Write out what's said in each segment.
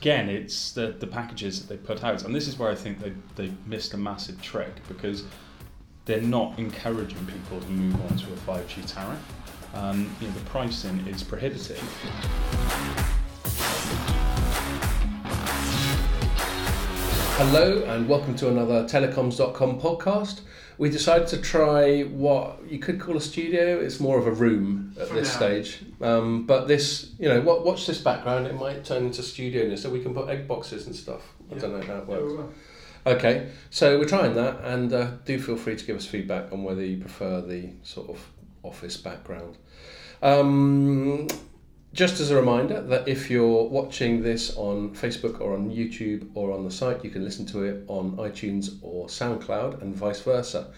again, it's the, the packages that they put out, and this is where I think they they missed a massive trick because they're not encouraging people to move on to a 5G tariff. Um, you know, the pricing is prohibitive. Hello and welcome to another telecoms.com podcast. We decided to try what you could call a studio. It's more of a room at this stage. Um, but this, you know, what, watch this background. It might turn into studio this, so we can put egg boxes and stuff. I don't know how it works. Okay, so we're trying that, and uh, do feel free to give us feedback on whether you prefer the sort of office background. Um, just as a reminder that if you're watching this on Facebook or on YouTube or on the site, you can listen to it on iTunes or SoundCloud and vice versa.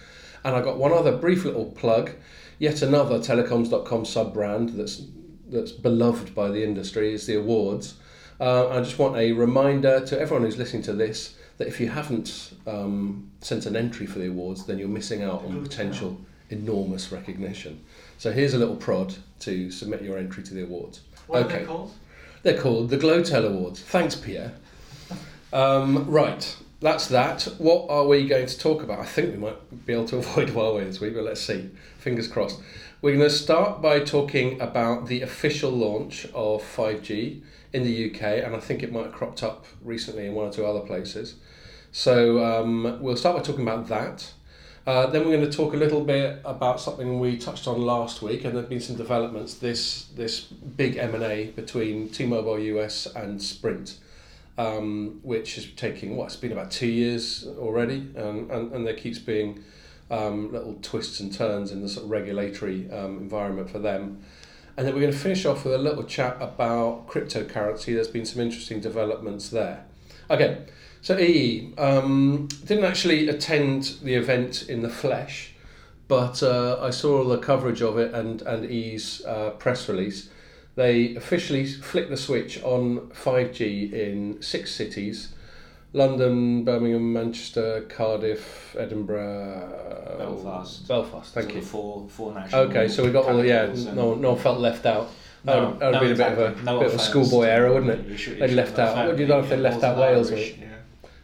And I got one other brief little plug. Yet another telecoms.com sub brand that's that's beloved by the industry is the awards. Uh, I just want a reminder to everyone who's listening to this that if you haven't um, sent an entry for the awards, then you're missing out on potential enormous recognition. So here's a little prod to submit your entry to the awards. What okay. are they called? They're called the Glotel Awards. Thanks, Pierre. Um, right, that's that. What are we going to talk about? I think we might be able to avoid Huawei this week, but let's see. Fingers crossed. We're going to start by talking about the official launch of 5G in the UK, and I think it might have cropped up recently in one or two other places. So um, we'll start by talking about that. Uh, then we're going to talk a little bit about something we touched on last week, and there've been some developments. This this big M and A between T-Mobile US and Sprint, um, which is taking what it's been about two years already, and and, and there keeps being um, little twists and turns in the sort of regulatory um, environment for them. And then we're going to finish off with a little chat about cryptocurrency. There's been some interesting developments there. Okay, so EE um, didn't actually attend the event in the flesh, but uh, I saw all the coverage of it and and EE's uh, press release. They officially flicked the switch on 5G in six cities: London, Birmingham, Manchester, Cardiff, Edinburgh, Belfast. Belfast. Thank So you. Four, four national. Okay, so we got all the yeah. No, no one felt left out. That No, would, that would no, have been a bit of a No bit of a schoolboy error, wouldn't it? You should- you They'd left out. found What do you know if they left out Wales? Irish, yeah.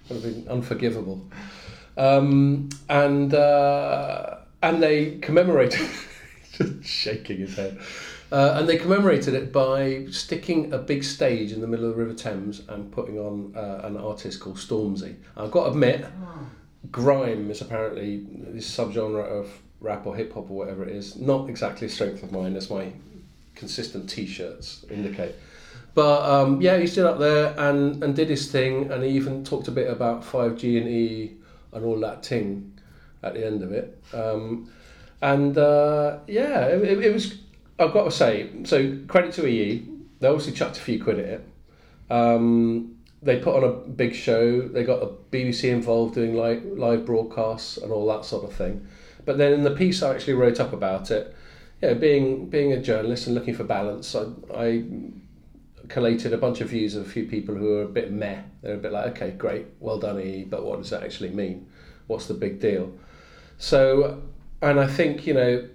Would have been unforgivable. Um, and uh, and they commemorated, just shaking his head, uh, and they commemorated it by sticking a big stage in the middle of the River Thames and putting on uh, an artist called Stormzy. I've got to admit, grime is apparently this subgenre of rap or hip hop or whatever it is. Not exactly a strength of mine, as my consistent T-shirts indicate. But um, yeah, he stood up there and, and did his thing, and he even talked a bit about 5G and E and all that ting at the end of it. Um, and uh, yeah, it, it, was, I've got to say, so credit to EE, they obviously chucked a few quid at it. Um, they put on a big show, they got a BBC involved doing live, live broadcasts and all that sort of thing. But then in the piece I actually wrote up about it, yeah, being being a journalist and looking for balance, I, I collated a bunch of views of a few people who are a bit meh. They're a bit like, okay, great, well done, E, but what does that actually mean? What's the big deal? So, and I think, you know,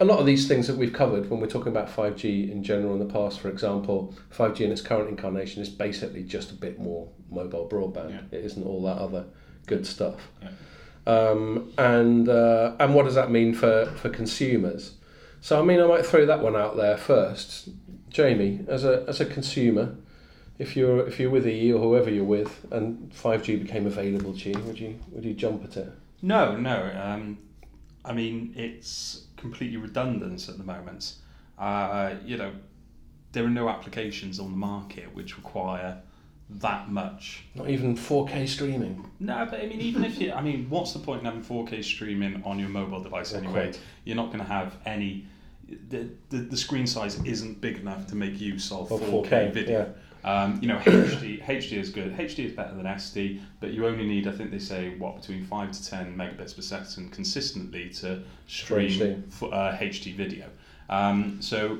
a lot of these things that we've covered when we're talking about 5G in general in the past, for example, 5G in its current incarnation is basically just a bit more mobile broadband. Yeah. It isn't all that other good stuff. Yeah. Um, and uh, and what does that mean for, for consumers? So I mean, I might throw that one out there first. Jamie, as a as a consumer, if you're if you're with EE or whoever you're with, and five G became available to you, would you would you jump at it? No, no. Um, I mean, it's completely redundant at the moment. Uh, you know, there are no applications on the market which require that much. Not even four K streaming. No, but I mean, even if you, I mean, what's the point in having 4K streaming on your mobile device Not anyway? quite. You're not going to have any. The, the, the screen size isn't big enough to make use of Of 4K, 4K, video. Um, you know, HD HD is good. HD is better than SD, but you only need, I think they say, what between five to ten megabits per second consistently to stream HD. f- uh, HD video. Um, so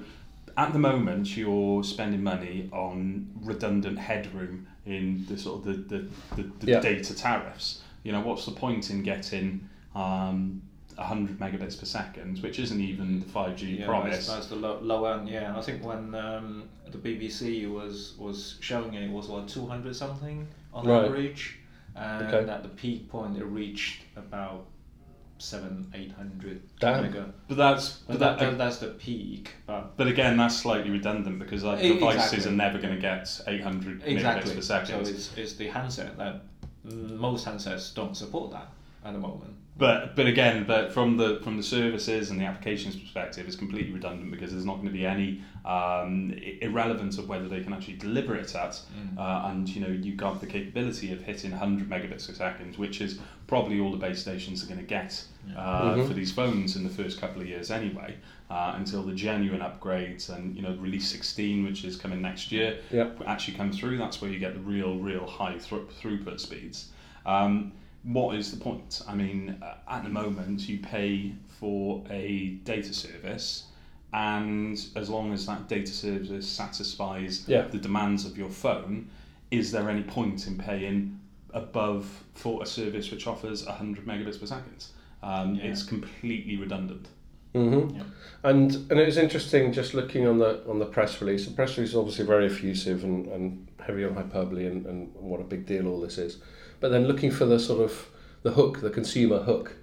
at the moment, you're spending money on redundant headroom in the sort of the, the, the, the Yeah. data tariffs. You know, what's the point in getting um, 100 megabits per second, which isn't even the 5G Yeah, promise. that's, that's the low, low end. Yeah, I think when um, the BBC was was showing it, it was like two hundred something on Right. average, and Okay. at the peak point it reached about seven eight hundred Damn. mega. but that's But but that, that, that, that's the peak. But but again, that's slightly redundant because like, E- devices exactly. are never going to get 800 exactly, megabits per second. so second. it's, it's the handset that mm, most handsets don't support that at the moment. But but again, but from the from the services and the applications perspective, it's completely redundant because there's not going to be any um, i- irrelevance of whether they can actually deliver it at, Mm. uh, and you know you've got the capability of hitting 100 megabits per second, which is probably all the base stations are going to get uh, Mhm. for these phones in the first couple of years anyway, uh, until the genuine upgrades and you know release 16, which is coming next year, Yeah. actually come through. That's where you get the real real high thru- throughput speeds. Um, what is the point? I mean, uh, at the moment, you pay for a data service, and as long as that data service satisfies Yeah. the demands of your phone, is there any point in paying above for a service which offers 100 megabits per second? Um, Yeah. It's completely redundant. Mm-hmm. Yeah. And and it was interesting just looking on the on the press release. The press release is obviously very effusive and, and heavy on hyperbole and, and what a big deal all this is. But then looking for the sort of the hook, the consumer hook.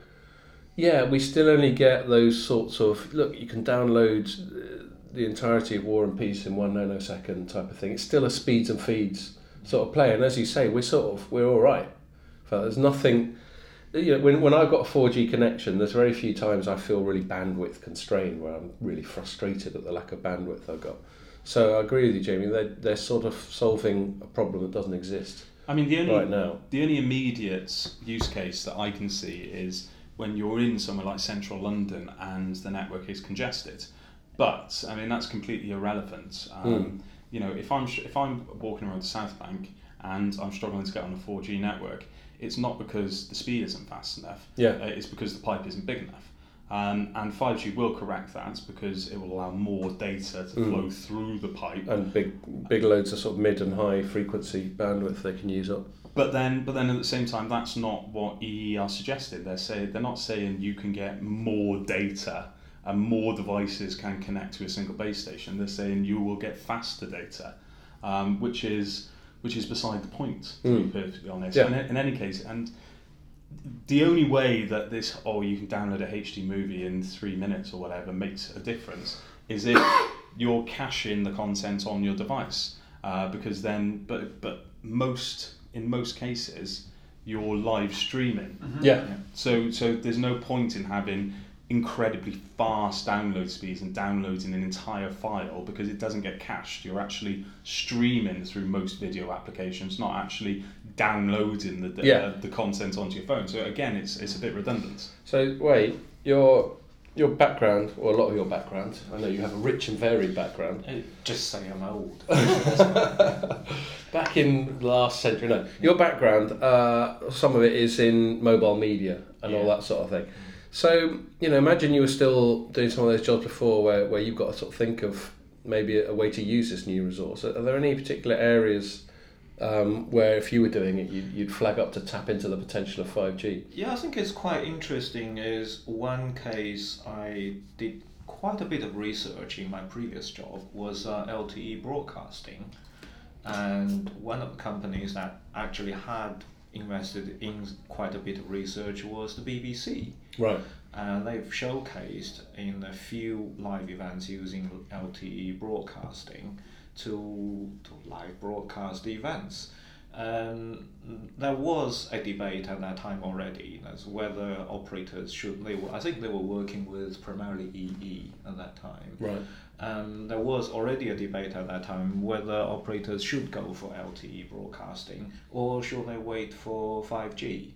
Yeah, we still only get those sorts of look. You can download uh, the entirety of War and Peace in one nanosecond type of thing. It's still a speeds and feeds sort of play. And as you say, we're sort of we're all right. But there's nothing you know, when, when I've got a 4G connection, there's very few times I feel really bandwidth constrained where I'm really frustrated at the lack of bandwidth I've got. So I agree with you, Jamie. They're, they're sort of solving a problem that doesn't exist I mean, the only right now. The only immediate use case that I can see is when you're in somewhere like central London and the network is congested. But I mean that's completely irrelevant. Um, You know, if I'm if I'm walking around the South Bank and I'm struggling to get on a 4G network, it's not because the speed isn't fast enough. Yeah. Uh, it's because the pipe isn't big enough. Um, and 5G will correct that because it will allow more data to Mm. flow through the pipe. And big big loads of sort of mid and high frequency bandwidth they can use up. But then, but then at the same time, that's not what EE are suggesting. They're saying they're not saying you can get more data and more devices can connect to a single base station. They're saying you will get faster data, um, which is which is beside the point. To Mm. be perfectly honest, Yeah. in, in any case, and the only way that this oh you can download a HD movie in three minutes or whatever makes a difference is if you're caching the content on your device uh, because then but but most in most cases you're live streaming Yeah. so so there's no point in having incredibly fast download speeds and downloading an entire file because it doesn't get cached you're actually streaming through most video applications not actually downloading the Yeah. uh, the content onto your phone so again it's it's a bit redundant So wait, your your background, or a lot of your background, I know you have a rich and varied background. Uh, Just say I'm old. Back in the last century, no. Your background, uh, some of it is in mobile media and all that sort of thing. So, you know, imagine you were still doing some of those jobs before where, where you've got to sort of think of maybe a, way to use this new resource. Are there any particular areas um, where if you were doing it, you'd, you'd flag up to tap into the potential of 5G? Yeah, I think it's quite interesting. Is one case I did quite a bit of research in my previous job was uh, LTE broadcasting, and one of the companies that actually had invested in quite a bit of research was the BBC. Right. And they've showcased in a few live events using LTE broadcasting to, to live broadcast events. Um, there was a debate at that time already as whether operators should. They were, I think they were working with primarily EE at that time. Right. Um, there was already a debate at that time whether operators should go for LTE broadcasting or should they wait for 5G.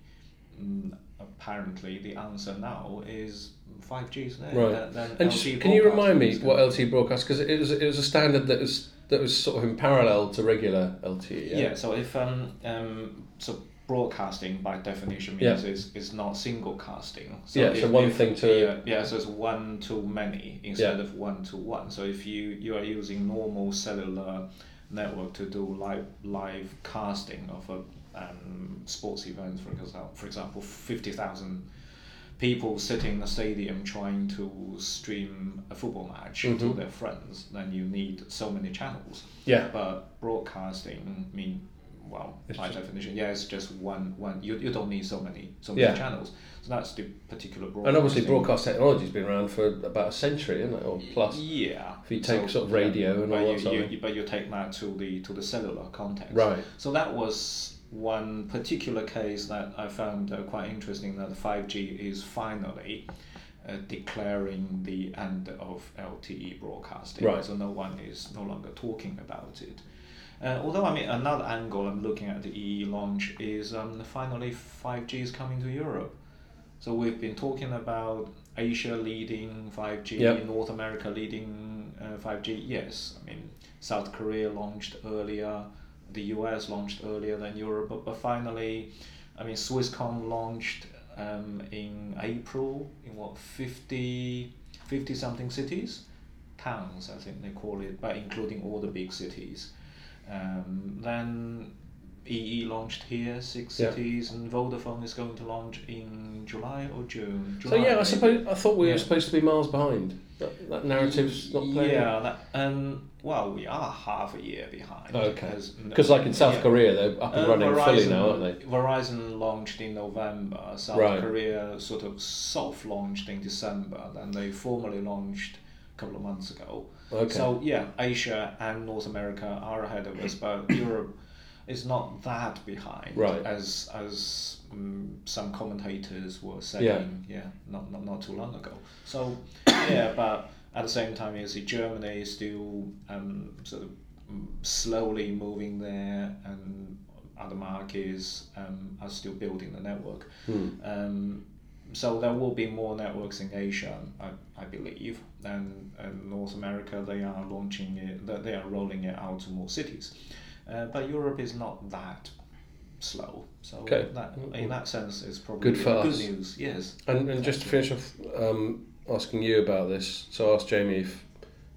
Mm, apparently, the answer now is 5G is there. Right. Then- then And LTE can you remind me what LTE broadcast? Because it was it was a standard that was that was sort of in parallel to regular LTE. Yeah. Yeah. so if um, um so broadcasting by definition Yeah. means is, is not single casting. So Yeah, if, so one if- thing to- yeah, yeah, so it's one to many instead Yeah. of one to one. So if you you are using normal cellular network to do live live casting of a um, sports event, for example, for example, fifty thousand people sitting in the stadium trying to stream a football match to Mhm. their friends, then you need so many channels. Yeah. But broadcasting, I mean, well, It's by just- definition, yeah, it's just one one. You, you don't need so many so Yeah. many channels. So that's the particular broadcasting. And obviously, broadcast technology's been around for about a century, isn't it, or plus? Yeah. If you take sort of radio and all you, that you, but you take that to the to the cellular context. Right. So that was one particular case that I found uh, quite interesting. That five G is finally uh, declaring the end of LTE broadcasting. Right. So no one is no longer talking about it. Uh, although I mean another angle I'm looking at the EE launch is um, finally five G is coming to Europe. So we've been talking about Asia leading 5G, Yep. North America leading uh, 5G. Yes, I mean South Korea launched earlier, the US launched earlier than Europe, but, but finally, I mean Swisscom launched um, in April in what 50, 50 something cities, towns I think they call it, but including all the big cities. Um, then EE launched here, six Yeah. cities, and Vodafone is going to launch in July or June. So yeah, I suppose I thought we Yeah. were supposed to be miles behind. That, that narrative's not playing. Yeah, that, and well, we are half a year behind. Okay. Because like in South yeah. Korea, they're up and Uh, running fully Verizon- now, aren't they? Verizon launched in November. South Right. Korea sort of soft launched in December. Then they formally launched a couple of months ago. Okay. So yeah, Asia and North America are ahead of us, but Europe is not that behind Right. as as um, some commentators were saying. Yeah. Yeah, not, not not too long ago. So yeah, but at the same time, you see Germany is still um, sort of mm, slowly moving there, and other markets um, are still building the network. Hmm. Um, so there will be more networks in Asia, I, I believe, and, and North America they are launching it, that they are rolling it out to more cities, uh, but Europe is not that slow. So Okay. that, in that sense, it's probably Good for good us. news. Yes. And, and just to finish off, um, asking you about this. So I asked Jamie if,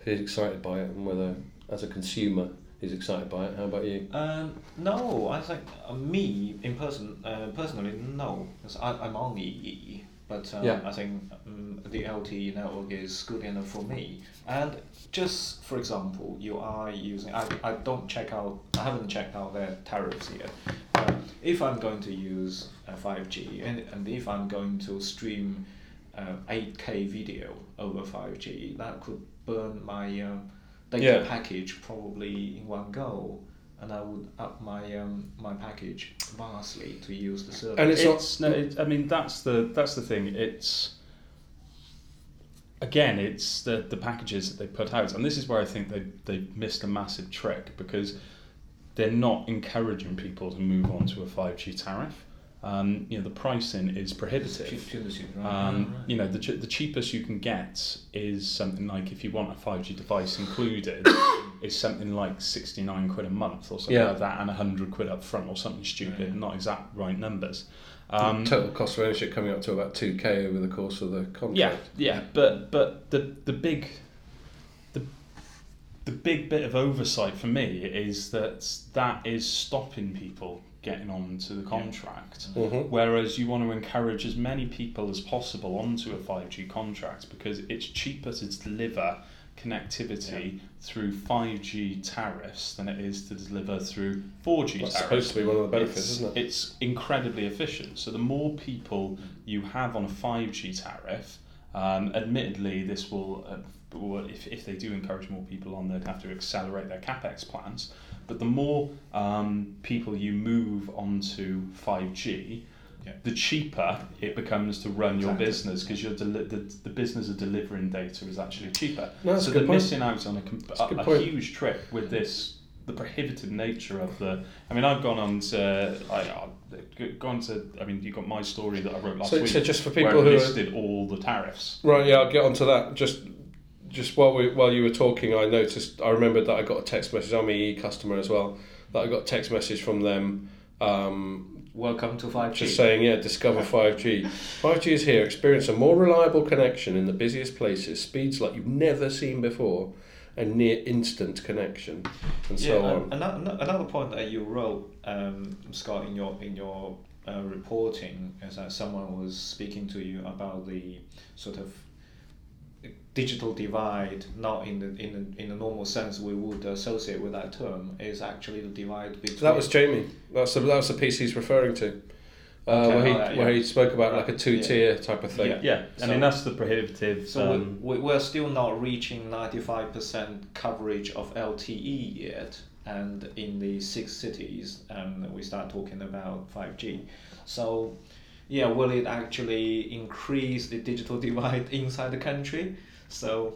if he's excited by it and whether, as a consumer, he's excited by it. How about you? Um, no, I think uh, me in person, uh, personally, no, because I'm on EE, but um, Yeah. I think um, the LTE network is good enough for me. And just for example, you are using. I, I don't check out. I haven't checked out their tariffs yet. But if I'm going to use uh, 5G and, and if I'm going to stream uh, 8K video over 5G, that could burn my um, data Yeah. package probably in one go, and I would up my um, my package vastly to use the service. And it's not- no, it, I mean that's the that's the thing. It's again, it's the the packages that they put out, and this is where I think they they missed a massive trick because they're not encouraging people to move on to a five G tariff. Um, you know, the pricing is prohibitive. Um, you know, the, ch- the cheapest you can get is something like if you want a 5G device included, is something like 69 quid a month or something Yeah. like that, and 100 quid up front or something stupid, Yeah. not exact right numbers. Um, Total cost of ownership coming up to about two k over the course of the contract. yeah, yeah, but but the the big the the big bit of oversight for me is that that is stopping people getting on to the contract. Mhm. Whereas you want to encourage as many people as possible onto a 5G contract because it's cheaper to deliver connectivity through 5G tariffs than it is to deliver through 4G That's tariffs. supposed to be one of the benefits, it's, isn't it? It's incredibly efficient. So the more people you have on a 5G tariff, um, admittedly, this will, uh, will if, if they do encourage more people on, they'd have to accelerate their capex plans. But the more um, people you move onto 5G, Yeah. the cheaper it becomes to run your business because you're deli- the, the business of delivering data is actually cheaper. No, so they're point. missing out on a, com- That's a a, a huge trick with this the prohibitive nature of the. I mean, I've gone on to. I, I've gone to. I mean, you got my story that I wrote last So, week. so just for people who are listed all the tariffs. Right, yeah, I'll get onto that. Just, just while we while you were talking, I noticed. I remembered that I got a text message. I'm a EE customer as well. That I got a text message from them, um, Welcome to 5G. just saying, yeah, discover five G. Five G is here. Experience a more reliable connection in the busiest places. Speeds like you've never seen before, and near instant connection, and so yeah, on. and another, another point that you wrote, um, Scott, in your in your uh, reporting is that someone was speaking to you about the sort of digital divide, not in the in the, in the normal sense we would associate with that term, is actually the divide between. That was Jamie. That's the, that was the piece he's referring to. Uh, Okay, where he alright, where he spoke about like a two tier type of thing. Yeah. Yeah, I mean that's the prohibitive. So um, we, we, we're still not reaching 95% coverage of LTE yet, and in the six cities, um, we start talking about 5G. So, yeah, will it actually increase the digital divide inside the country? So,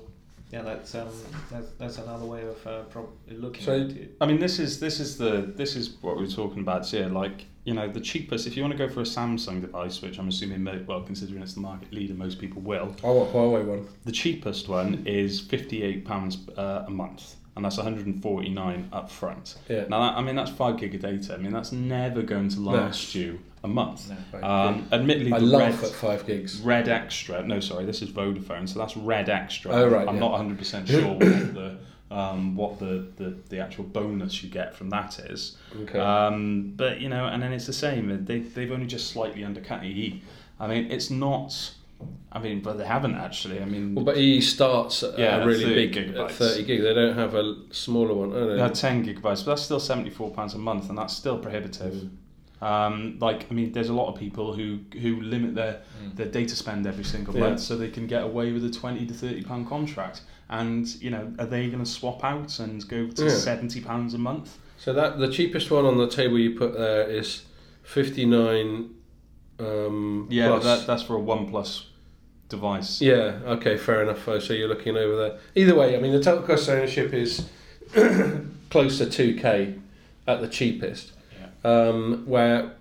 yeah, that's um, that's, that's another way of uh, prob- looking So- at it. I mean, this is this is the this is what we we're talking about here. Like you know, the cheapest. If you want to go for a Samsung device, which I'm assuming, mo- well, considering it's the market leader, most people will. I want Huawei one. The cheapest one is fifty eight pounds uh, a month, and that's one hundred and forty nine up front. Yeah. Now, that, I mean, that's five gig of data. I mean, that's never going to last you a month. No. Um, admittedly, I the laugh red, at five gigs. Red Extra. No, sorry, this is Vodafone. So that's Red Extra. Oh, right, I'm yeah. not 100 percent sure what the um, what the, the the actual bonus you get from that is. Okay. Um, but you know, and then it's the same. They they've only just slightly undercut EE. I mean, it's not. I mean, but they haven't actually. I mean, well, but EE starts at Yeah, a really 30 big gigabytes. 30 gig. They don't have a smaller one. Oh, they no. had 10 gigabytes, but that's still 74 pounds a month, and that's still prohibitive. Mm. Um, like, I mean, there's a lot of people who who limit their Mm. their data spend every single Yeah. month so they can get away with a 20 to 30 pound contract. And you know, are they going to swap out and go to Yeah. 70 pounds a month? So that the cheapest one on the table you put there is 59 um, Yeah, plus. that, that's for a OnePlus device. Yeah, okay, fair enough. So you're looking over there. Either way, I mean, the total cost of ownership is close to 2k at the cheapest. Um, where,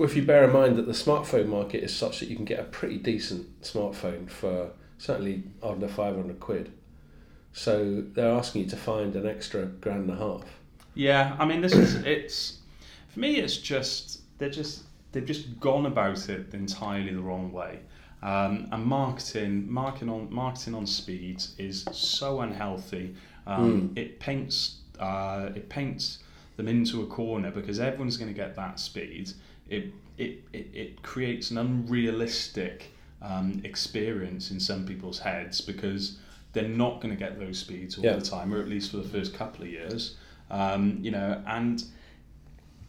if you bear in mind that the smartphone market is such that you can get a pretty decent smartphone for certainly under 500 quid. So they're asking you to find an extra grand and a half. Yeah, I mean, this is it's for me. It's just they're just they've just gone about it entirely the wrong way. Um, and marketing, marketing on marketing on speed is so unhealthy. Um, It paints uh, it paints them into a corner because everyone's going to get that speed. It it, it, it creates an unrealistic um, experience in some people's heads because they're not going to get those speeds all Yeah. the time, or at least for the first couple of years. Um, you know, and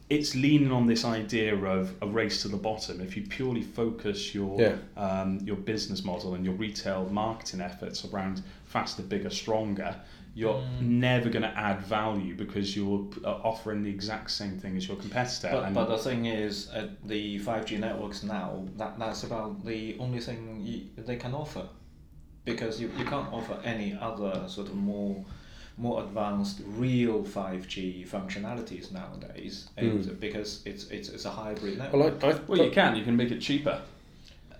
it's leaning on this idea of a race to the bottom. If you purely focus your Yeah. um, your business model and your retail marketing efforts around faster, bigger, stronger, you're never going to add value because you're uh, offering the exact same thing as your competitor. But, and but the thing is, uh, the 5G networks now, that, that's about the only thing you, they can offer. Because you, you can't offer any other sort of more more advanced real 5G functionalities nowadays and because it's, it's, it's a hybrid network. Well, I, I, well, you can. You can make it cheaper.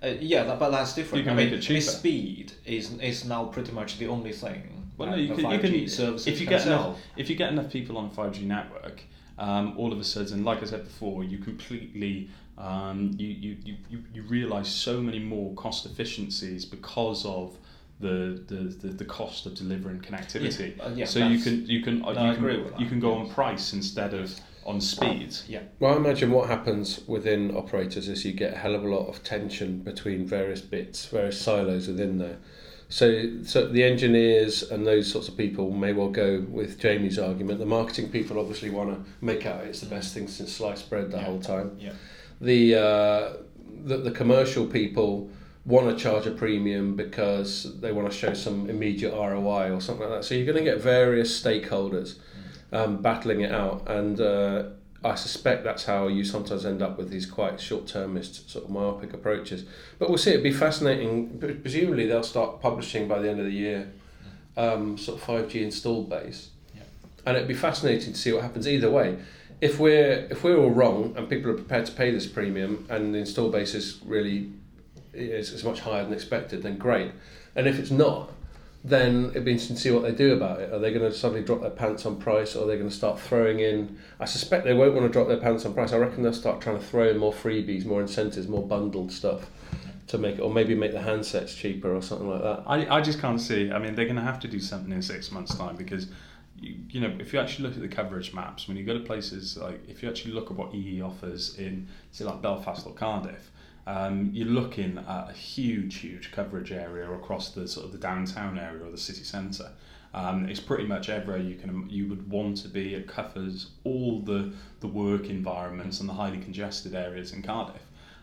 Uh, yeah, that, but that's different. You can I make mean, it cheaper. the speed is, is now pretty much the only thing Well, no, you can, you 5G can services if you get enough if you get enough people on a five G network, um, all of a sudden, like I said before, you completely um, you, you, you, you, you realize so many more cost efficiencies because of the, the, the, the cost of delivering connectivity. Yeah, uh, yeah, so you can you can uh, no, you can, agree with that, you can go yes. on price instead of on speed. Yeah. Well, I imagine what happens within operators is you get a hell of a lot of tension between various bits, various silos within there. So, so the engineers and those sorts of people may well go with Jamie's argument. The marketing people obviously want to make out it's the best thing since sliced bread the Yeah. whole time. Yeah. The, uh, the the commercial people want to charge a premium because they want to show some immediate ROI or something like that. So you're going to get various stakeholders um, battling it out, and uh, I suspect that's how you sometimes end up with these quite short-termist sort of myopic approaches. But we'll see. It'd be fascinating. Presumably they'll start publishing by the end of the year, um, sort of five G installed base, Yeah. and it'd be fascinating to see what happens either way. If we're if we're all wrong and people are prepared to pay this premium and the install base is really is, is much higher than expected, then great. And if it's not, then it'd be interesting to see what they do about it. Are they going to suddenly drop their pants on price, or are they going to start throwing in? I suspect they won't want to drop their pants on price. I reckon they'll start trying to throw in more freebies, more incentives, more bundled stuff to make it, or maybe make the handsets cheaper or something like that. I, I just can't see. I mean, they're going to have to do something in six months' time because you, you know, if you actually look at the coverage maps, when you go to places like, if you actually look at what EE offers in, say, like Belfast or Cardiff, um, you're looking at a huge, huge coverage area across the sort of the downtown area or the city centre. Um, it's pretty much everywhere you can you would want to be. It covers all the the work environments and the highly congested areas in Cardiff.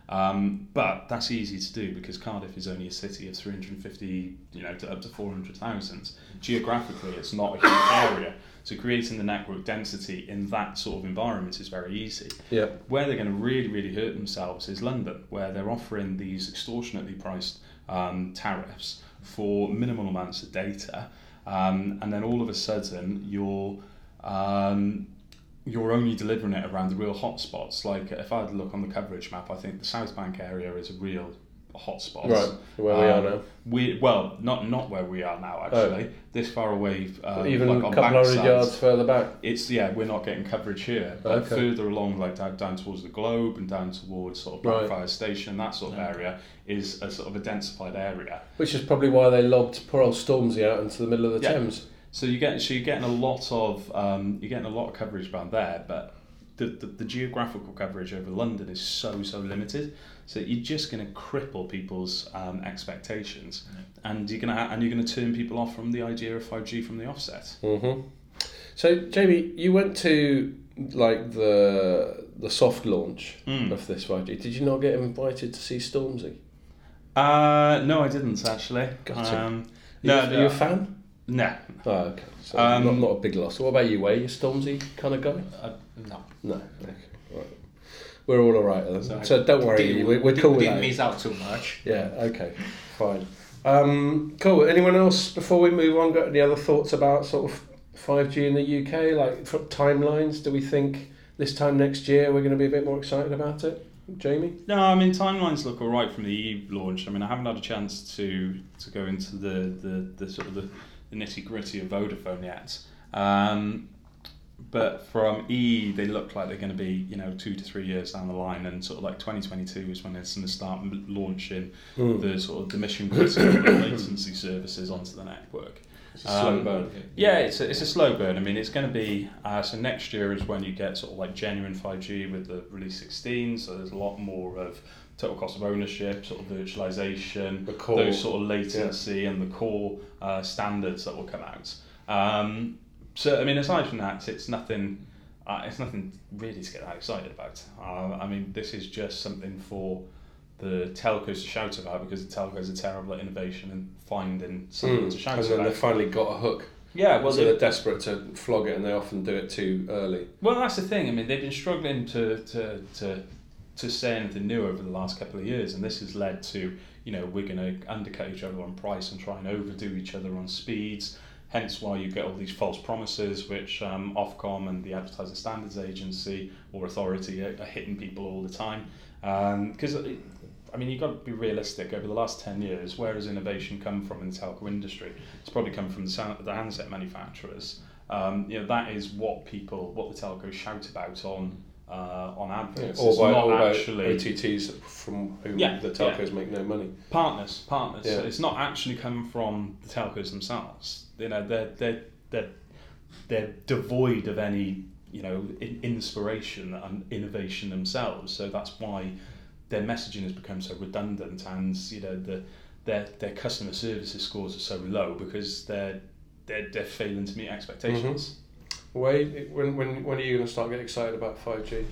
Um, but that's easy to do because Cardiff is only a city of 350, you know, to up to 400,000. Geographically, it's not a huge area. So creating the network density in that sort of environment is very easy. Yeah. Where they're going to really, really hurt themselves is London, where they're offering these extortionately priced um, tariffs for minimal amounts of data. Um, and then all of a sudden, you're um, you're only delivering it around the real hotspots. Like if I had to look on the coverage map, I think the South Bank area is a real hotspot. Right, where we are Um, now. We well, not not where we are now actually. This far away, um, Even like a on couple hundred Bankside. yards further back. It's yeah, we're not getting coverage here, but Okay. further along, like down, down towards the Globe and down towards sort of Right. Blackfriars Station, that sort of area is a sort of a densified area. Which is probably why they lobbed poor old Stormzy out into the middle of the Yeah. Thames. So you get so you're getting a lot of um, you're getting a lot of coverage around there, but the, the, the geographical coverage over London is so so limited. So you're just going to cripple people's um, expectations, and you're going to and you're going to turn people off from the idea of five G from the offset. hmm So, Jamie, you went to like the the soft launch Mm. of this 5G. Did you not get invited to see Stormzy? Uh, no, I didn't actually. Got it. um, Are no, you, are you a fan? No. Oh, okay. So Um, not, not a big loss. What about you, Way? You a Stormzy kind of guy? Uh, no. No. Okay. Right. We're all alright then. So, So don't worry, Didn't- we're, we're didn't- cool with Didn't that. miss out too much. Yeah, okay, fine. Um, cool. Anyone else before we move on? Got any other thoughts about sort of five G in the UK? Like for timelines, do we think this time next year we're going to be a bit more excited about it? Jamie? No, I mean timelines look all right from the EE launch. I mean, I haven't had a chance to to go into the the, the sort of the, the nitty gritty of Vodafone yet. Um, but from E, they look like they're going to be you know two to three years down the line, and sort of like 2022 is when it's going to start launching Hmm. the sort of the mission critical latency services onto the network. It's a slow Um, burn. Yeah, it's a, it's a slow burn. I mean, it's going to be uh, so next year is when you get sort of like genuine 5G with the release 16. So there's a lot more of total cost of ownership, sort of virtualization, The core, those sort of latency and the core uh, standards that will come out. Um, so I mean, aside from that, it's nothing. Uh, it's nothing really to get that excited about. Uh, I mean, this is just something for the telcos to shout about because the telcos are terrible at innovation and finding something Mm. to shout about. And then they finally got a hook. yeah, well, so they- they're desperate to flog it, and they often do it too early. Well, that's the thing. I mean, they've been struggling to to to to say anything new over the last couple of years, and this has led to you know we're going to undercut each other on price and try and overdo each other on speeds. Hence, why you get all these false promises, which um, Ofcom and the Advertising Standards Agency or Authority are, are hitting people all the time. Because I mean, you've got to be realistic. Over the last 10 years, where has innovation come from in the telco industry? It's probably come from the handset manufacturers. Um, you know, that is what people, what the telcos shout about on uh, on adverts. or it's by, not by actually OTTs from whom Yeah, the telcos make no money. partners, partners. Yeah. It's not actually coming from the telcos themselves. You know, they're they're they're they're devoid of any you know in, inspiration and innovation themselves. So that's why their messaging has become so redundant, and you know the their their customer services scores are so low because they're they're, they're failing to meet expectations. Wait, when, when, when are you going to start getting excited about 5G?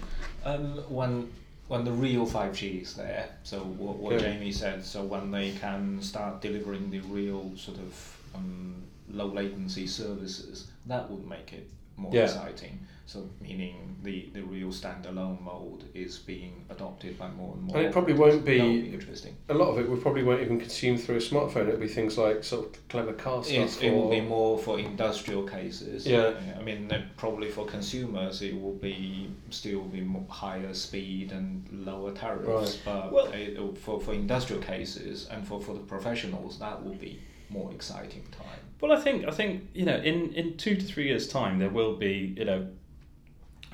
Um, when when the real 5G is there, so what, what. Jamie said, so when they can start delivering the real sort of um, low latency services, that would make it more Yeah. exciting. So meaning the, the real standalone mode is being adopted by more and more. And it probably won't be- be interesting. A lot of it we probably won't even consume through a smartphone. It'll be things like sort of clever car stuff. It's, it will be more for industrial cases. Yeah. I mean, probably for consumers, it will be still be mo- higher speed and lower tariffs. But Well- it, for for industrial cases and for, for the professionals, that will be more exciting time. Well, I think I think you know in, in two to three years' time there will be you know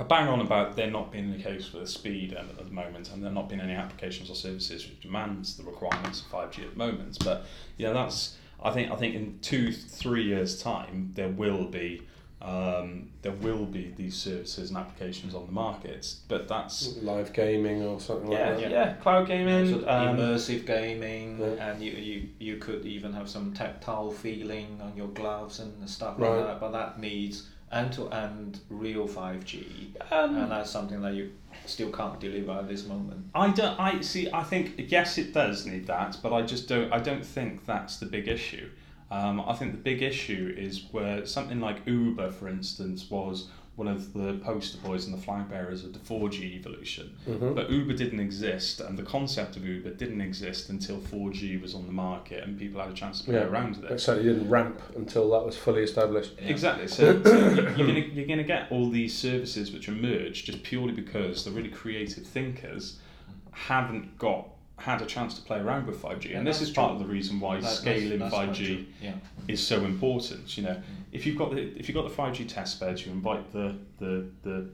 a bang on about there not being the case for the speed at, at the moment, and there not being any applications or services which demands the requirements of five G at the moment. But you know that's I think I think in two three years' time there will be um, there will be these services and applications on the market. But that's live gaming or something yeah, like that. yeah, yeah, cloud gaming, Sort of um, immersive gaming, Yeah. and you, you you could even have some tactile feeling on your gloves and stuff Right. like that. But that needs end to end real five G, um, and that's something that you still can't deliver at this moment. I don't. I see. I think yes, it does need that, but I just don't. I don't think that's the big issue. Um, I think the big issue is where something like Uber, for instance, was one of the poster boys and the flag bearers of the 4G evolution. Mhm. But Uber didn't exist, and the concept of Uber didn't exist until 4G was on the market and people had a chance to play Yeah. around with it. It certainly didn't ramp until that was fully established. Yeah. Exactly. So, so you're gonna you're gonna get all these services which emerge just purely because the really creative thinkers haven't got had a chance to play around with 5G, Yeah, and this that's is part true. of the reason why That- that's- scaling that's quite 5G. Yeah. is so important. You know, if you've got the if you've got the 5G test beds, you invite the the the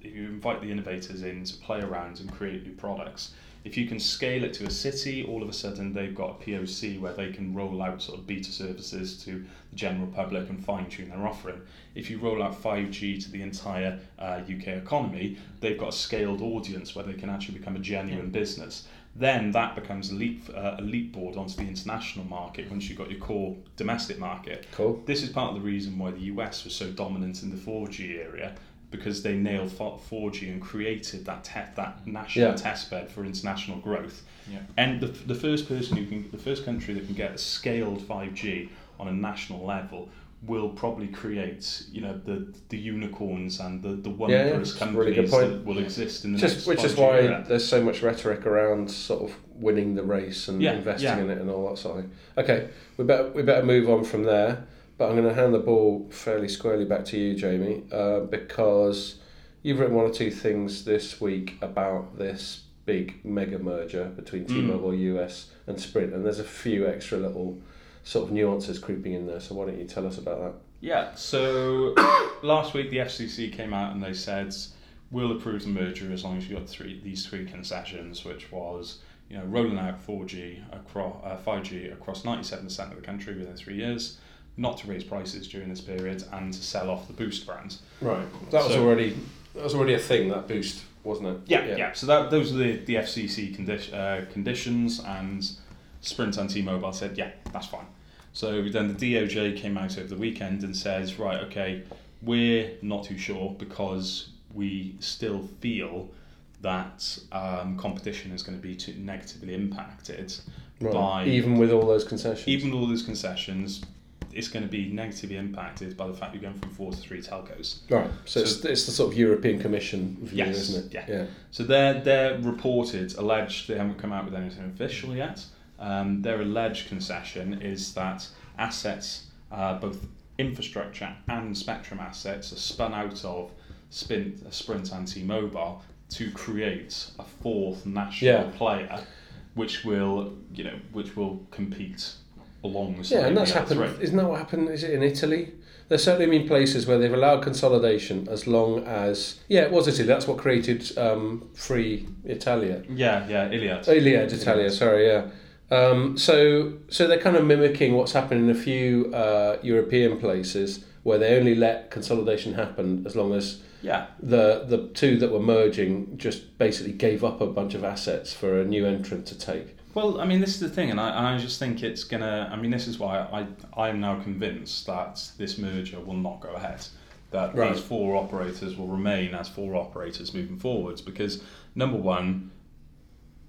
you invite the innovators in to play around and create new products. If you can scale it to a city, all of a sudden they've got a POC where they can roll out sort of beta services to the general public and fine tune their offering. If you roll out 5G to the entire uh, UK economy, they've got a scaled audience where they can actually become a genuine business. Then that becomes a leap, uh, a leap board onto the international market once you've got your core domestic market. Cool. This is part of the reason why the US was so dominant in the 4G area because they nailed fo- 4G and created that te- that mm. national Yeah. test bed for international growth. Yeah. And the, the first person who can, the first country that can get a scaled 5G on a national level will probably create, you know, the the unicorns and the, the Yeah, yeah, wondrous that's a really good companies point. that will exist in the Just, next which is 5G why era. there's so much rhetoric around sort of winning the race and Yeah, investing yeah. in it and all that sort of thing. Okay, we better we better move on from there. But I'm going to hand the ball fairly squarely back to you, Jamie, uh, because you've written one or two things this week about this big mega merger between Mm. T-Mobile US and Sprint, and there's a few extra little sort of nuances creeping in there. So why don't you tell us about that? Yeah, so last week the FCC came out and they said we'll approve the merger as long as you got three these three concessions, which was you know rolling out 4G across uh, 5G across 97% of the country within three years, not to raise prices during this period, and to sell off the Boost brands. Right, that was So- already that was already a thing. That boost, wasn't it? Yeah, yeah. So that those are the the FCC condi- uh, conditions, and Sprint and T-Mobile said, yeah, that's fine. So then the DOJ came out over the weekend and says, right, okay, we're not too sure because we still feel that um, competition is going to be too negatively impacted Right. by even with all those concessions. even with all those concessions. It's going to be negatively impacted by the fact you're going from four to three telcos. right. So, it's, So- it's the sort of European Commission view, Yes, isn't it? yeah. yeah. So they're they're reported, alleged. They haven't come out with anything official yet. Um, their alleged concession is that assets, uh, both infrastructure and spectrum assets, are spun out of Sprint, Sprint and T-Mobile to create a fourth national Yeah. player, which will you know which will compete alongside. Yeah, and that's happened. three. Isn't that what happened? Is it in Italy? There's certainly been places where they've allowed consolidation as long as yeah, it was Italy. That's what created um, Free Italia. Yeah, yeah, Iliad. Iliad Italia, sorry, yeah. Um, so so they're kind of mimicking what's happened in a few uh, European places where they only let consolidation happen as long as Yeah, the the two that were merging just basically gave up a bunch of assets for a new entrant to take. Well, I mean, this is the thing, and I, and I just think it's gonna. I mean, this is why I I am now convinced that this merger will not go ahead. That Right. these four operators will remain as four operators moving forwards. Because number one,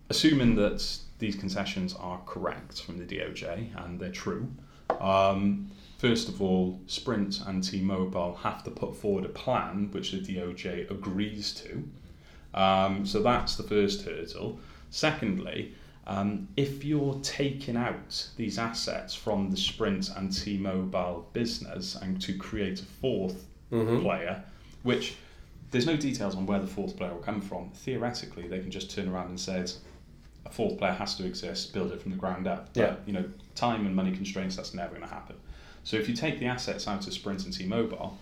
assuming that these concessions are correct from the DOJ and they're true, um, first of all, Sprint and T-Mobile have to put forward a plan which the DOJ agrees to. Um, so that's the first hurdle. Secondly, um, if you're taking out these assets from the Sprint and T-Mobile business and to create a 4th Mhm. player, which there's no details on where the fourth player will come from. Theoretically, they can just turn around and say a fourth player has to exist, build it from the ground up. But, Yeah. you know, time and money constraints, that's never going to happen. So if you take the assets out of Sprint and T-Mobile,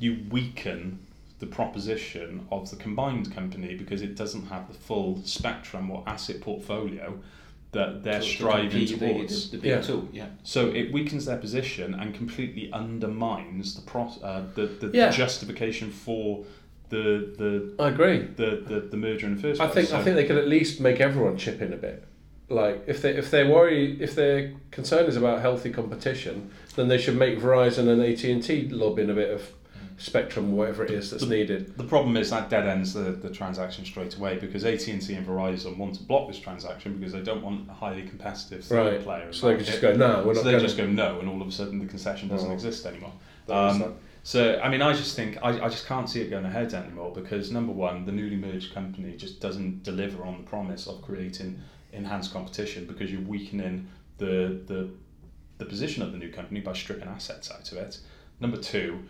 you weaken the proposition of the combined company because it doesn't have the full spectrum or asset portfolio that they're To- to striving compete the- towards. The, the big Yeah. two, yeah. So it weakens their position and completely undermines the pro- uh, the, the Yeah. justification for the the, I agree. the, the the merger in the first Place. I place. think So- I think they could at least make everyone chip in a bit. Like if they if they worry if their concern is about healthy competition, then they should make Verizon and AT and T lob in a bit of spectrum, whatever it is that's needed. The problem is that dead ends the, the transaction straight away because AT&T and Verizon want to block this transaction because they don't want a highly competitive third Right. player. So they could just go, no, we're so not they going just go no, and all of a sudden the concession doesn't Oh. exist anymore. Um, so I mean, I just think I, I just can't see it going ahead anymore because number one, the newly merged company just doesn't deliver on the promise of creating enhanced competition because you're weakening the the the position of the new company by stripping assets out of it. Number two,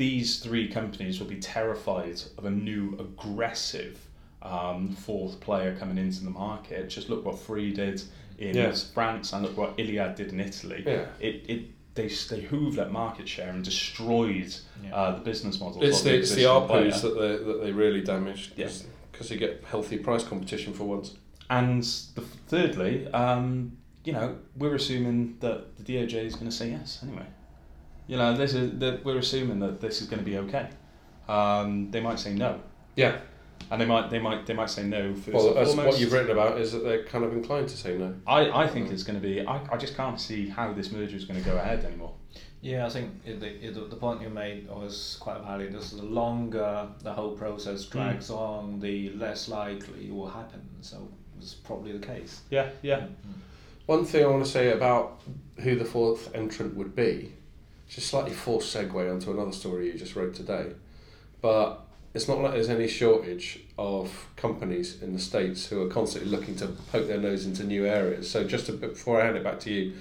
these three companies will be terrified of a new aggressive um, fourth player coming into the market. Just look what Free did in Yeah. France and look what Iliad did in Italy. Yeah. It, it they they hooved at market share and destroyed Yeah. uh, the business model. It's of the, it's the. ARPUs that they that they really damaged. Yeah. Because you get healthy price competition for once. And the, thirdly, um, you know, we're assuming that the DOJ is going to say yes anyway. You know, this is that we're assuming that this is going to be okay. Um, they might say no, Yeah. and they might they might they might say no first Well, and that's foremost. what you've written about is that they're kind of inclined to say no. I, I think it's going to be. I, I just can't see how this merger is going to go ahead anymore. Yeah, I think it, the, it, the point you made was quite valid. This the longer the whole process drags on, the less likely it will happen. So it's probably the case. Yeah, yeah. One thing I want to say about who the fourth entrant would be, a slightly forced segue onto another story you just wrote today, but it's not like there's any shortage of companies in the States who are constantly looking to poke their nose into new areas. So just before I hand it back to you,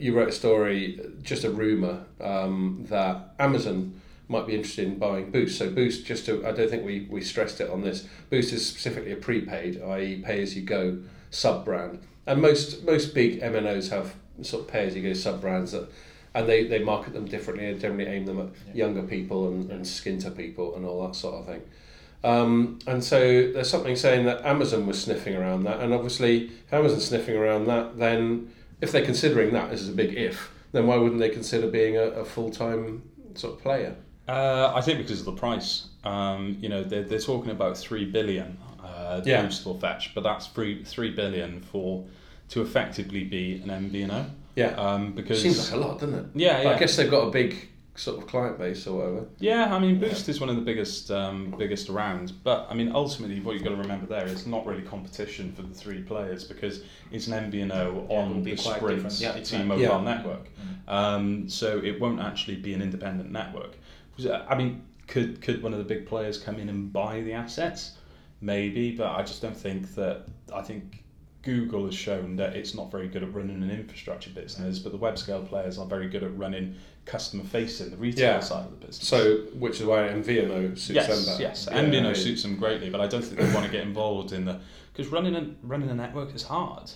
you wrote a story, just a rumour, um, that Amazon might be interested in buying Boost. So Boost, just to, I don't think we, we stressed it on this, Boost is specifically a prepaid, i.e. pay-as-you-go sub-brand. And most, most big MNOs have sort of pay-as-you-go sub-brands that and they, they market them differently and generally aim them at younger people and, and skinter people and all that sort of thing. Um, and so there's something saying that Amazon was sniffing around that, and obviously if Amazon's sniffing around that, then if they're considering that, this is a big if, then why wouldn't they consider being a, a full time sort of player? Uh, I think because of the price. Um, you know, they're, they're talking about three billion. Uh, Yeah. Boost will fetch, but that's three three billion for to effectively be an MVNO. Yeah, Um, because seems like a lot, doesn't it? yeah, yeah. I guess they've got a big sort of client base or whatever. Yeah, I mean, Boost is one of the biggest um, biggest around, but I mean, ultimately, what you've got to remember there is not really competition for the three players because it's an MVNO Yeah, it on will the Sprint different. Yeah, exactly. T-Mobile Yeah. network, um, so it won't actually be an independent network. I mean, could could one of the big players come in and buy the assets? Maybe, but I just don't think that. I think Google has shown that it's not very good at running an infrastructure business, but the web scale players are very good at running customer facing, the retail Yeah. side of the business. So, which is why MVNO suits them yes, better. yes, Yeah, MVNO suits them greatly, but I don't think they want to get involved in the because running a running a network is hard.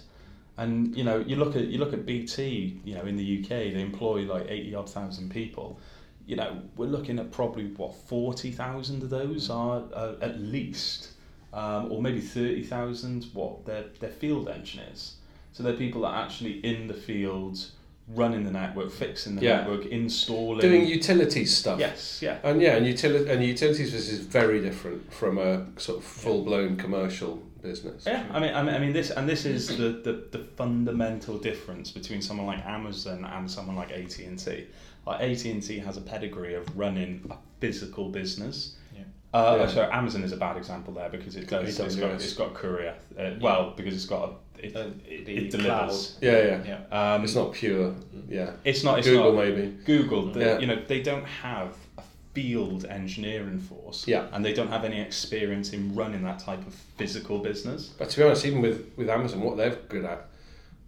And you know, you look at you look at BT, you know, in the UK, they employ like eighty odd thousand people. You know, we're looking at probably what forty thousand of those are uh, at least, um, or maybe thirty thousand. What they're they're field engineers, so they're people that are actually in the field, running the network, fixing the Yeah. network, installing. Doing utilities stuff. yes, yeah. And yeah, and utili- and utilities business is very different from a sort of full blown commercial business. Yeah, I mean, I mean, I mean, this and this is the, the, the fundamental difference between someone like Amazon and someone like AT and T. Like AT and T has a pedigree of running a physical business. Yeah. Uh, Yeah. So Amazon is a bad example there because it does. It's got, it's got courier. Uh, well, because it's got a, it, Uh, it, the it delivers. Yeah, yeah. Yeah. Um, It's not pure. Yeah. It's not. It's Google not, maybe. Google, the, Yeah. you know, they don't have a field engineering force, Yeah. and they don't have any experience in running that type of physical business. But to be honest, even with, with Amazon, what they're good at,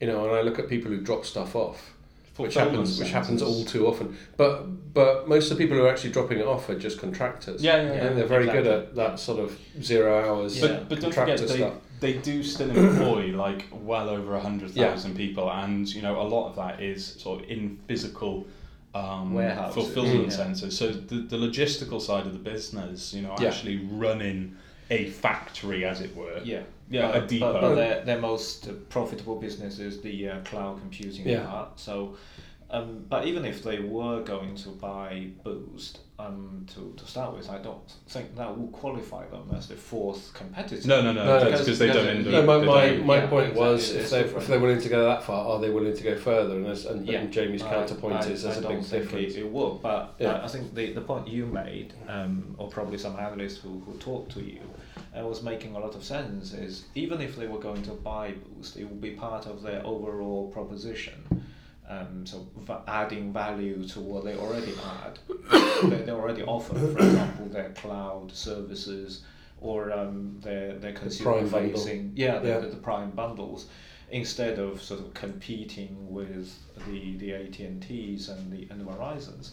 you know, and I look at people who drop stuff off, which Fulfillment happens, which happens all too often. But but most of the people who are actually dropping it off are just contractors. Yeah, yeah, And they're very good at that sort of zero hours Yeah. But, but don't forget, contractor they, they do still employ like well over 100,000 people, and you know, a lot of that is sort of in physical um, Warehouses. fulfillment Mm. centres. So the, the logistical side of the business, you know, Yeah. actually running a factory, as it were. Yeah. Yeah, but, a depot. But, but their, their most profitable business is the uh, cloud computing Yeah. part. So, um, but even if they were going to buy Boost um, to, to start with, I don't think that would qualify them as the fourth competitor. No, no, no, No, that's because they because- don't. because- No, my, my, don't- my yeah, point exactly, was if it's they if they're willing to go that far, are they willing to go further? And, as, and, Yeah. and Jamie's counterpoint I, is I there's a don't big think difference. It, it would, but Yeah. I, I think the, the point you made, um, or probably some analysts who, who talked to you, uh, was making a lot of sense. Is even if they were going to buy Boost, it would be part of their overall proposition. Um, so va- adding value to what they already had, they, they already offer, for example, their cloud services or um, their their consumer facing, yeah, the, Yeah. The, the prime bundles instead of sort of competing with the the AT and T's and the and the Verizons.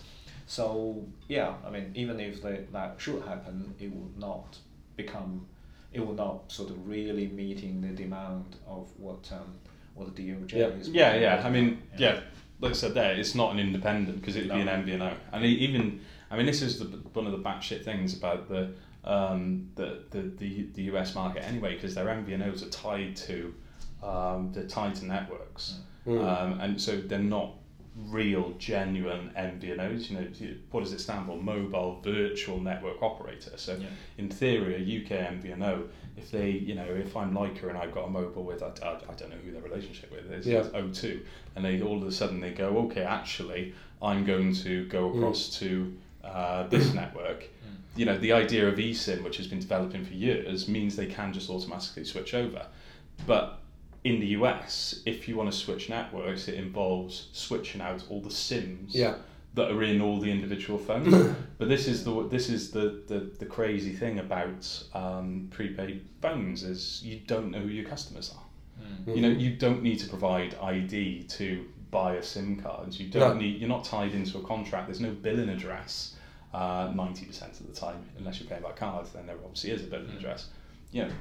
So yeah, I mean, even if they, that should happen, it would not become, it will not sort of really meeting the demand of what um, what the DOJ Yeah. is. Yeah, yeah. I mean, yeah. Like I said, there, it's not an independent because it'd be an MVNO, and even, I mean, this is the, one of the batshit things about the um, the, the the the US market anyway, because their MVNOs are tied to um, they're tied to networks, Mm. um, and so they're not real genuine MVNOs. You know, what does it stand for? Mobile Virtual Network Operator. So Yeah. in theory, a UK MVNO, if they, you know, if I'm Lyca and I've got a mobile with, I, I, I don't know who their relationship with is, Yeah. it's O2, and they all of a sudden they go, okay, actually, I'm going to go across to uh, this network. You know, the idea of eSIM, which has been developing for years, means they can just automatically switch over. But in the US, if you want to switch networks, it involves switching out all the SIMs Yeah. that are in all the individual phones. but this is the this is the, the, the crazy thing about um, prepaid phones is you don't know who your customers are. Mm. You know, you don't need to provide ID to buy a SIM card. You don't No. need. You're not tied into a contract. There's no billing address. uh, Ninety percent of the time, unless you're paying by card, then there obviously is a billing address. You know,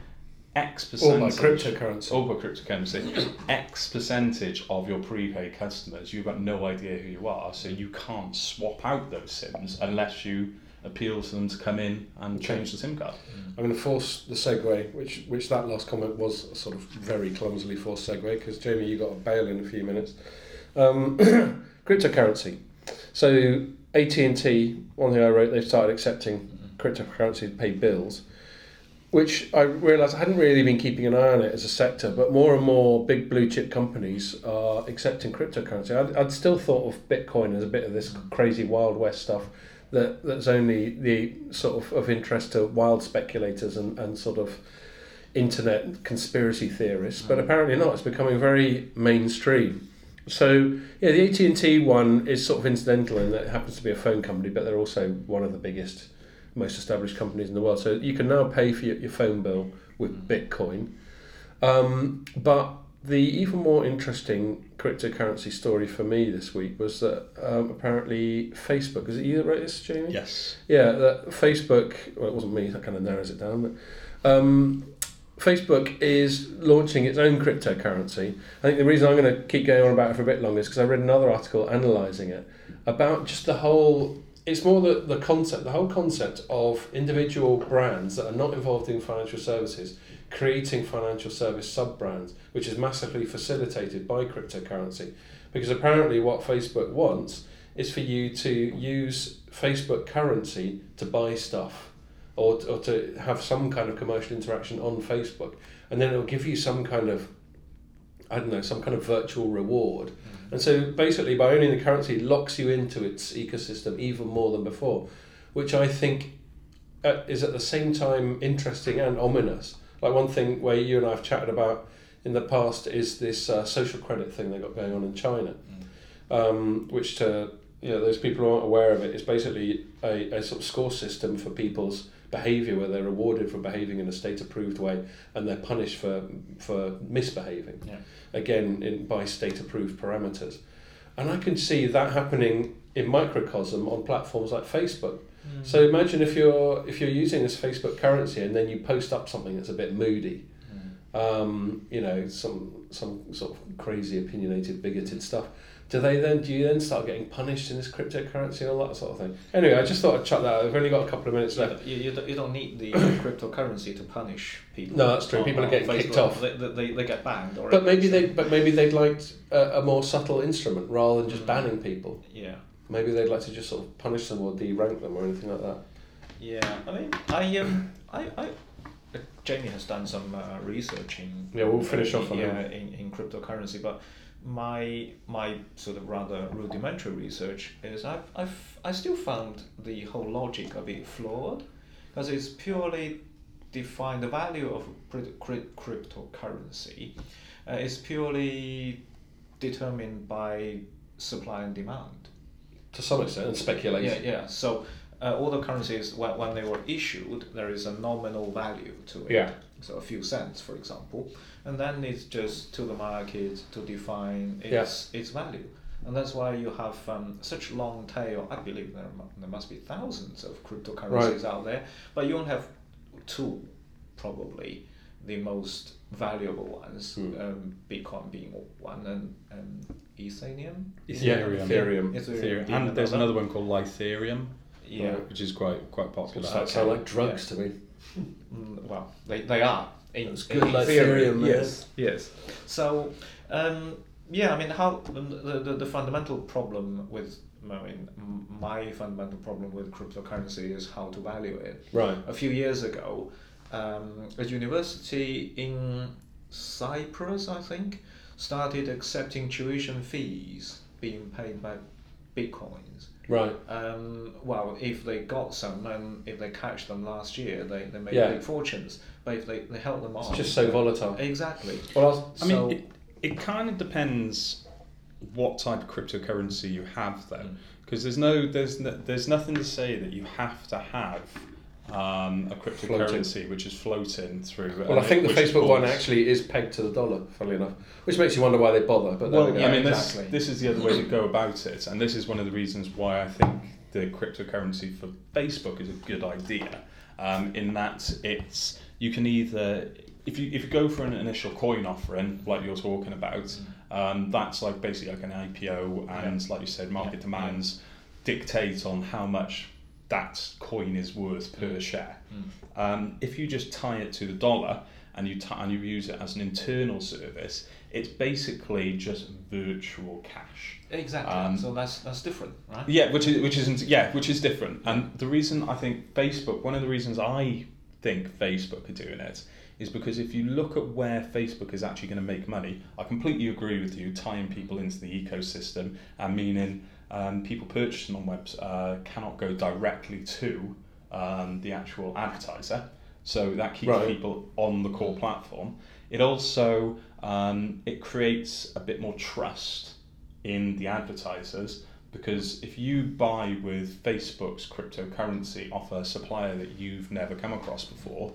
X Or by percentage. cryptocurrency. Or by cryptocurrency. X percentage of your prepaid customers, you've got no idea who you are, so you can't swap out those SIMs unless you appeal to them to come in and change the SIM card. I'm going to force the segue, which which that last comment was a sort of very clumsily forced segue because Jamie, you got a bail in a few minutes. Um, cryptocurrency. So AT and T, one thing I wrote, they've started accepting cryptocurrency to pay bills, which I realised I hadn't really been keeping an eye on it as a sector, but more and more big blue chip companies are accepting cryptocurrency. I'd, I'd still thought of Bitcoin as a bit of this crazy Wild West stuff that that's only the sort of of interest to wild speculators and, and sort of internet conspiracy theorists, but mm. apparently not. It's becoming very mainstream. So yeah, the AT and T one is sort of incidental in that it happens to be a phone company, but they're also one of the biggest, most established companies in the world. So you can now pay for your, your phone bill with Bitcoin. Um, but the even more interesting cryptocurrency story for me this week was that um, apparently Facebook is it you that wrote this, Jamie? Yes. Yeah, that Facebook. Well, it wasn't me. That kind of narrows it down. But um, Facebook is launching its own cryptocurrency. I think the reason I'm going to keep going on about it for a bit longer is because I read another article analysing it about just the whole. It's more the, the concept, the whole concept of individual brands that are not involved in financial services creating financial service sub brands, which is massively facilitated by cryptocurrency. Because apparently, what Facebook wants is for you to use Facebook currency to buy stuff or, or to have some kind of commercial interaction on Facebook. And then it'll give you some kind of, I don't know, some kind of virtual reward. And so basically, by owning the currency, it locks you into its ecosystem even more than before, which I think uh, is at the same time interesting and ominous. Like one thing where you and I have chatted about in the past is this uh, social credit thing they got going on in China, um, which to you know those people who aren't aware of it is basically a, a sort of score system for people's behaviour where they're rewarded for behaving in a state approved way and they're punished for for misbehaving. Yeah. again in, by state approved parameters. And I can see that happening in microcosm on platforms like Facebook. So imagine if you're if you're using this Facebook currency and then you post up something that's a bit moody. Um, you know some some sort of crazy opinionated bigoted stuff do they then do you then start getting punished in this cryptocurrency and all that sort of thing? Anyway, I just thought I'd chuck that. out. I've only got a couple of minutes left. You, you, don't- you don't need the cryptocurrency to punish people. No, that's true. on- People are getting kicked off. They, they, they, get banned. But maybe they but maybe they'd like a, a more subtle instrument rather than just Mm. banning people. Yeah. Maybe they'd like to just sort of punish them or de-rank them or anything like that. Yeah, I mean, I um, I, I, uh, Jamie has done some uh, research in. Yeah, we'll finish off on yeah, in, in cryptocurrency, but my my sort of rather rudimentary research is I've, I've I still found the whole logic a bit flawed, because it's purely defined the value of crypt- crypt- cryptocurrency, uh, is purely determined by supply and demand. To some extent, and speculation. Yeah, yeah. So uh, all the currencies, when, when they were issued, there is a nominal value to it. Yeah. So a few cents, for example, and then it's just to the market to define its its value, and that's why you have um, such long tail. I believe there there must be thousands of cryptocurrencies out there, but you only have two, probably the most valuable ones. Hmm. Um, Bitcoin being one, and and Ethereum. Ethereum. Ethereum. Ethereum. Ethereum. And there's another one called Lytherium, Yeah. which is quite quite popular. That sound like drugs to me. Mm, well, they, they are. In, It's in like theory, Ethereum, man. Yes, yes. So, um, yeah, I mean, how the, the, the fundamental problem with, I mean, my fundamental problem with cryptocurrency is how to value it. Right. A few years ago, um, a university in Cyprus, I think, started accepting tuition fees being paid by bitcoins. Right. Um, well, if they got some and if they catch them last year, they, they made Yeah. big fortunes. But if they, they held them It's on, just so volatile. Exactly. Well, I was, I mean, it, it kind of depends what type of cryptocurrency you have, though, Mm. because there's no there's no, there's nothing to say that you have to have um, a cryptocurrency which is floating through. well, I think the Facebook one actually is pegged to the dollar, funnily enough, which makes you wonder why they bother. But Well, we go. I mean, exactly. this, this is the other way to go about it, and this is one of the reasons why I think the cryptocurrency for Facebook is a good idea. Um, in that it's you can either if you if you go for an initial coin offering like you're talking about, um, that's like basically like an IPO, and like you said, market Yeah. demands dictate on how much that coin is worth per share. Mm. Um, if you just tie it to the dollar and you ti and you use it as an internal service, it's basically just virtual cash. Exactly. Um, so that's that's different, right? Yeah, which is which isn't yeah, which is different. And the reason I think Facebook, one of the reasons I think Facebook are doing it is because if you look at where Facebook is actually going to make money, I completely agree with you. Tying people into the ecosystem and meaning um, people purchasing on webs uh, cannot go directly to um, the actual advertiser, so that keeps Right. people on the core platform. It also um, it creates a bit more trust in the advertisers because if you buy with Facebook's cryptocurrency off a supplier that you've never come across before,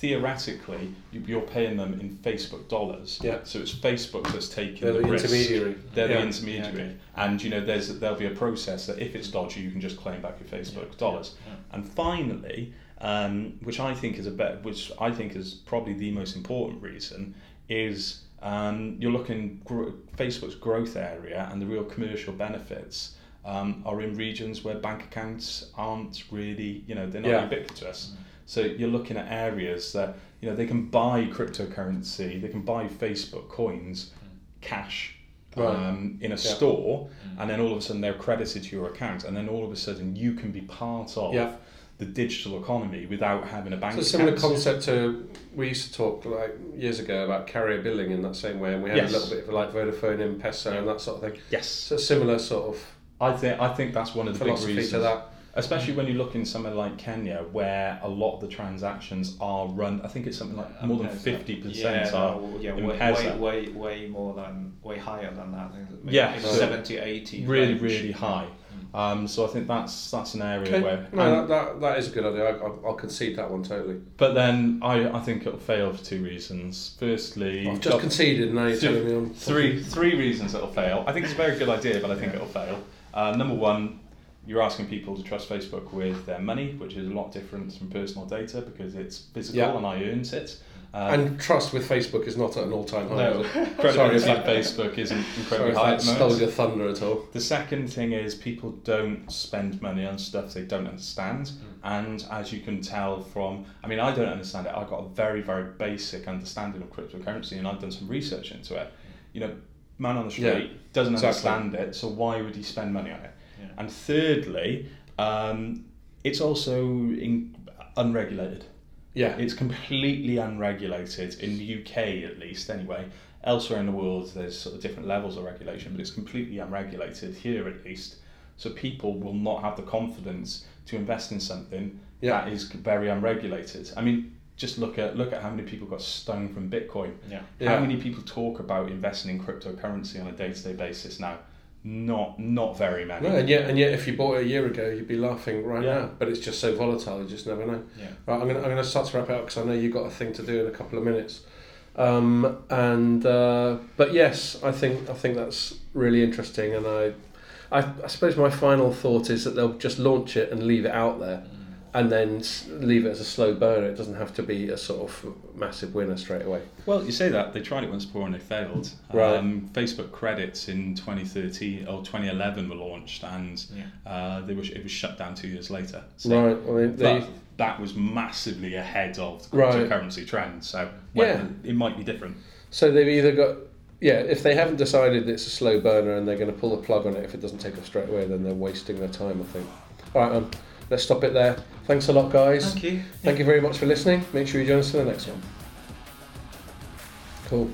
theoretically you- you're paying them in Facebook dollars. Yeah. So it's Facebook that's taking they're the, the risk. intermediary. They're Yeah. the intermediary, Yeah, okay. and you know there's there'll be a process that if it's dodgy, you can just claim back your Facebook dollars. And finally, um, which I think is a bet, which I think is probably the most important reason, is um, you're looking gro- Facebook's growth area and the real commercial benefits um, are in regions where bank accounts aren't really, you know, they're not Yeah. ubiquitous. So you're looking at areas that you know they can buy cryptocurrency, they can buy Facebook coins, cash. Right. Um, in a Yeah. store, and then all of a sudden they're credited to your account, and then all of a sudden you can be part of Yeah. the digital economy without having a bank It's a similar account. concept to we used to talk like years ago about carrier billing in that same way, and we had Yes. a little bit of like Vodafone, M-Pesa, and that sort of thing. Yes, So similar sort of I think I think that's one of the big reasons. to that. Especially when you look in somewhere like Kenya, where a lot of the transactions are run. I think it's something like more than M-Pesa. fifty percent yeah, are yeah, in way, Pesa. way, way, way more than, way higher than that. Yeah, maybe so 70, 80. really, range. really high. Um, so I think that's that's an area Okay, where. no, that, that, that is a good idea. I, I'll, I'll concede that one totally. but then I, I think it'll fail for two reasons. Firstly, I've just conceded, now you're Three- telling me I'm three three reasons it'll fail. I think it's a very good idea, but I think it'll fail. Uh, number one, you're asking people to trust Facebook with their money, which is a lot different from personal data because it's physical Yeah. and I earned it. Uh, and trust with Facebook is not at an all-time high. No. credibility Sorry I- Facebook isn't incredibly if high that at stole your thunder at all. The second thing is people don't spend money on stuff they don't understand. Mm. And as you can tell from, I mean, I don't understand it. I've got a very, very basic understanding of cryptocurrency and I've done some research into it. You know, man on the street Yeah, doesn't exactly. understand it, so why would he spend money on it? Yeah. And thirdly, um, it's also in, unregulated. Yeah, It's completely unregulated in the UK, at least, anyway. Elsewhere in the world, there's sort of different levels of regulation, but it's completely unregulated here, at least. So people will not have the confidence to invest in something Yeah. that is very unregulated. I mean, just look at look at how many people got stung from Bitcoin. Yeah. Yeah. How many people talk about investing in cryptocurrency on a day to day basis now? Not not very many. No, and yet, and yet, if you bought it a year ago, you'd be laughing right Yeah. now. But it's just so volatile; you just never know. Yeah. Right, I'm gonna, I'm gonna start to wrap out because I know you've got a thing to do in a couple of minutes. Um, and uh, but yes, I think I think that's really interesting, and I, I, I suppose my final thought is that they'll just launch it and leave it out there, and then leave it as a slow burner. It doesn't have to be a sort of massive winner straight away. Well, you say that they tried it once before and they failed. Right. Um, Facebook credits in 2013 or 2011 were launched, and Yeah. uh, they were it was shut down two years later. right. Well, they, they, But that was massively ahead of the Right. cryptocurrency trend. So Yeah. it might be different. So they've either got yeah, if they haven't decided it's a slow burner and they're going to pull the plug on it if it doesn't take off straight away, then they're wasting their time. I think. All right, um, let's stop it there. Thanks a lot, guys. Thank you. Thank you very much for listening. Make sure you join us for the next one. Cool.